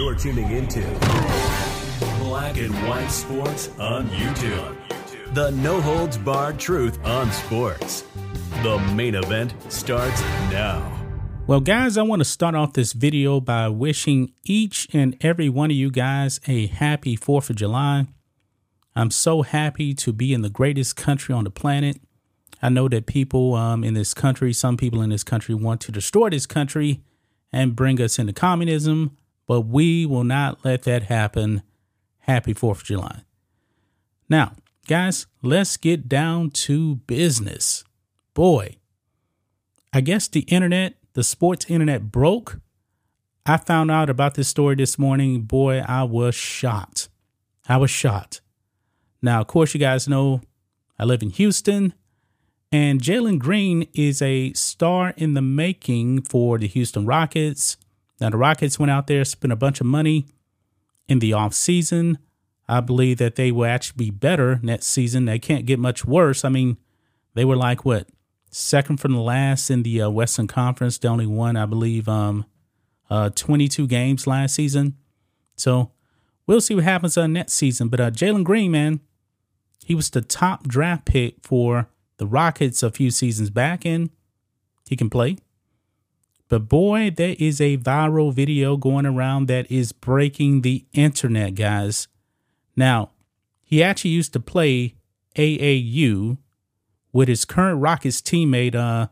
You're tuning into Black and White Sports on YouTube. The no holds barred truth on sports. The main event starts now. Well, guys, I want to start off this video by wishing each and every one of you guys a happy 4th of July. I'm so happy to be in the greatest country on the planet. I know that people um, in this country, some people in this country want to destroy this country and bring us into communism, but we will not let that happen. Happy 4th of July. Now, guys, let's get down to business. Boy, I guess the internet, the sports internet broke. I found out about this story this morning. Boy, I was shocked. I was shocked. Now, of course, you guys know I live in Houston, and Jalen Green is a star in the making for the Houston Rockets. Now, the Rockets went out there, spent a bunch of money in the offseason. I believe that they will actually be better next season. They can't get much worse. I mean, they were like what second from the last in the uh, Western Conference. They only won, I believe, um, uh, 22 games last season. So we'll see what happens uh, next season. But uh, Jalen Green, man, he was the top draft pick for the Rockets a few seasons back, and he can play. But boy, there is a viral video going around that is breaking the internet, guys. Now, he actually used to play AAU with his current Rockets teammate, uh,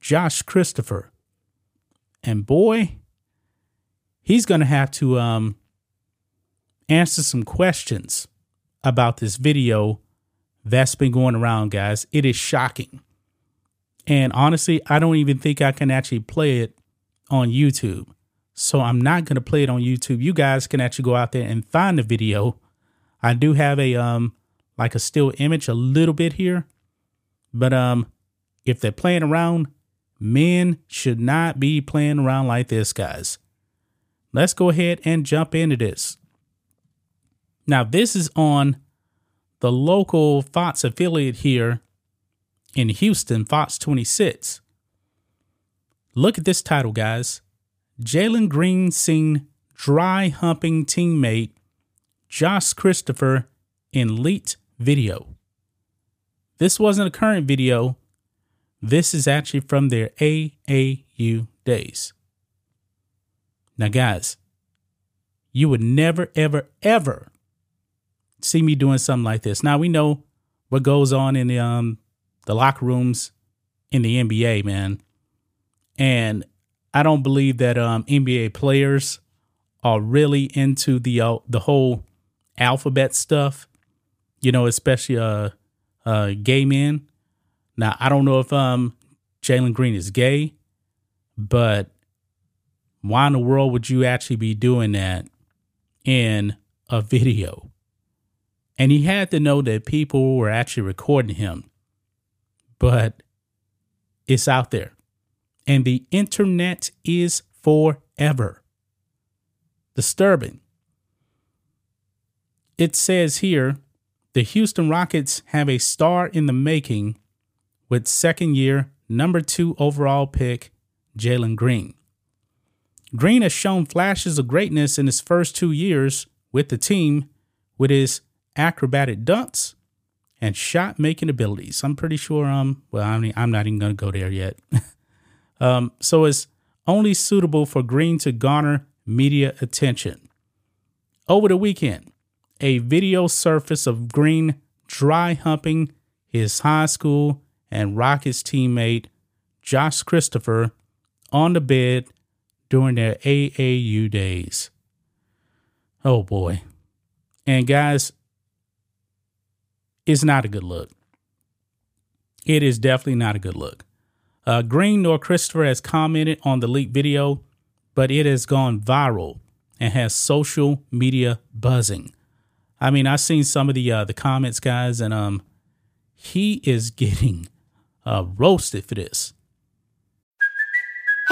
Josh Christopher. And boy, he's going to have to um, answer some questions about this video that's been going around, guys. It is shocking. And honestly, I don't even think I can actually play it on YouTube. So I'm not going to play it on YouTube. You guys can actually go out there and find the video. I do have a um like a still image a little bit here. But um if they're playing around, men should not be playing around like this, guys. Let's go ahead and jump into this. Now, this is on the local Fox affiliate here in Houston, Fox 26. Look at this title, guys. Jalen Green seen dry humping teammate Josh Christopher in leaked video. This wasn't a current video. This is actually from their AAU days. Now, guys, you would never, ever, ever see me doing something like this. Now we know what goes on in the um the locker rooms in the NBA, man. And I don't believe that um NBA players are really into the uh, the whole alphabet stuff. You know, especially uh uh gay men. Now I don't know if um Jalen Green is gay, but why in the world would you actually be doing that in a video? And he had to know that people were actually recording him. But it's out there. And the internet is forever. Disturbing. It says here the Houston Rockets have a star in the making with second year, number two overall pick, Jalen Green. Green has shown flashes of greatness in his first two years with the team with his acrobatic dunks and shot making abilities. I'm pretty sure um well I mean I'm not even gonna go there yet. um so it's only suitable for Green to garner media attention. Over the weekend, a video surfaced of Green dry humping his high school and Rockets teammate Josh Christopher on the bed during their AAU days. Oh boy. And guys, it's not a good look. It is definitely not a good look. Uh, Green nor Christopher has commented on the leaked video, but it has gone viral and has social media buzzing. I mean, I've seen some of the uh, the comments, guys, and um, he is getting uh, roasted for this.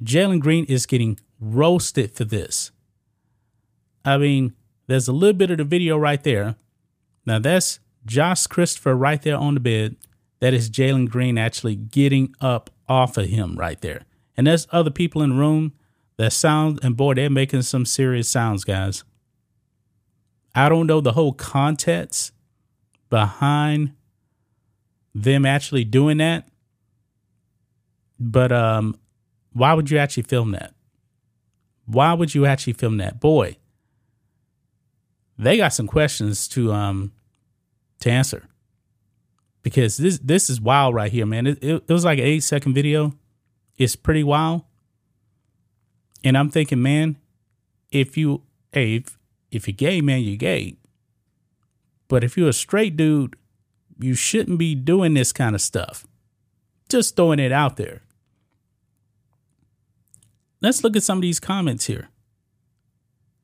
Jalen Green is getting roasted for this. I mean, there's a little bit of the video right there. Now that's Josh Christopher right there on the bed. That is Jalen Green actually getting up off of him right there. And there's other people in the room that sound, and boy, they're making some serious sounds, guys. I don't know the whole context behind them actually doing that, but um, why would you actually film that? Why would you actually film that? Boy, they got some questions to um to answer. Because this this is wild right here, man. It, it, it was like an eight second video. It's pretty wild. And I'm thinking, man, if you hey, if, if you're gay, man, you're gay. But if you're a straight dude, you shouldn't be doing this kind of stuff. Just throwing it out there let's look at some of these comments here.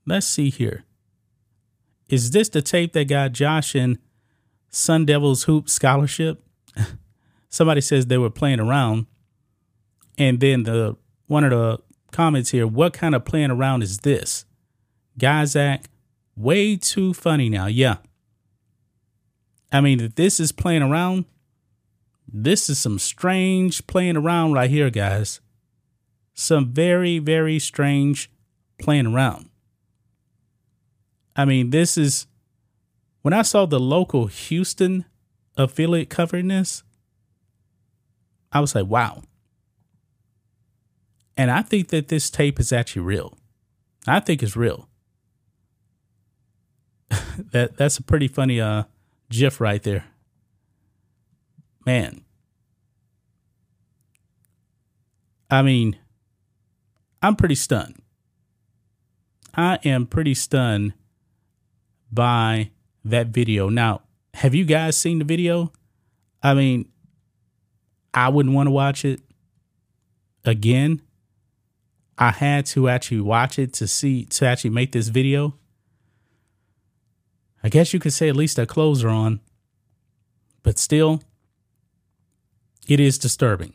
Let's see here. Is this the tape that got Josh in Sun Devils Hoop scholarship? Somebody says they were playing around. And then the one of the comments here, what kind of playing around is this? Guys act way too funny now. Yeah. I mean, if this is playing around, this is some strange playing around right here, guys some very, very strange playing around. I mean, this is when I saw the local Houston affiliate covering this, I was like, wow. And I think that this tape is actually real. I think it's real. that that's a pretty funny uh gif right there. Man. I mean, I'm pretty stunned. I am pretty stunned by that video. Now, have you guys seen the video? I mean, I wouldn't want to watch it again. I had to actually watch it to see to actually make this video. I guess you could say at least our clothes are on, but still, it is disturbing.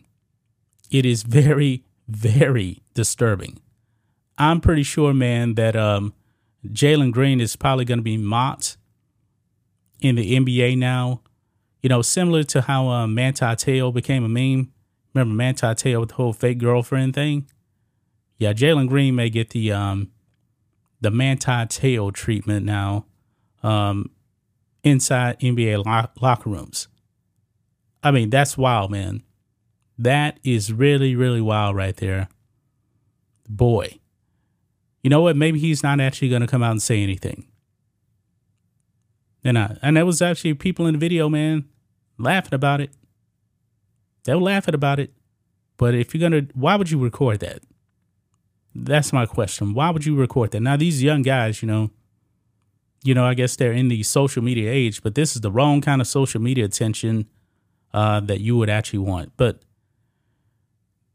It is very, very disturbing. I'm pretty sure, man, that um, Jalen Green is probably going to be mocked in the NBA now. You know, similar to how uh, Manti Te'o became a meme. Remember Manti Te'o with the whole fake girlfriend thing? Yeah, Jalen Green may get the um, the Manti Te'o treatment now um, inside NBA lo- locker rooms. I mean, that's wild, man. That is really, really wild right there. Boy. You know what? Maybe he's not actually going to come out and say anything. And, I, and there was actually people in the video, man, laughing about it. They were laughing about it. But if you're going to, why would you record that? That's my question. Why would you record that? Now, these young guys, you know, you know, I guess they're in the social media age, but this is the wrong kind of social media attention uh, that you would actually want. But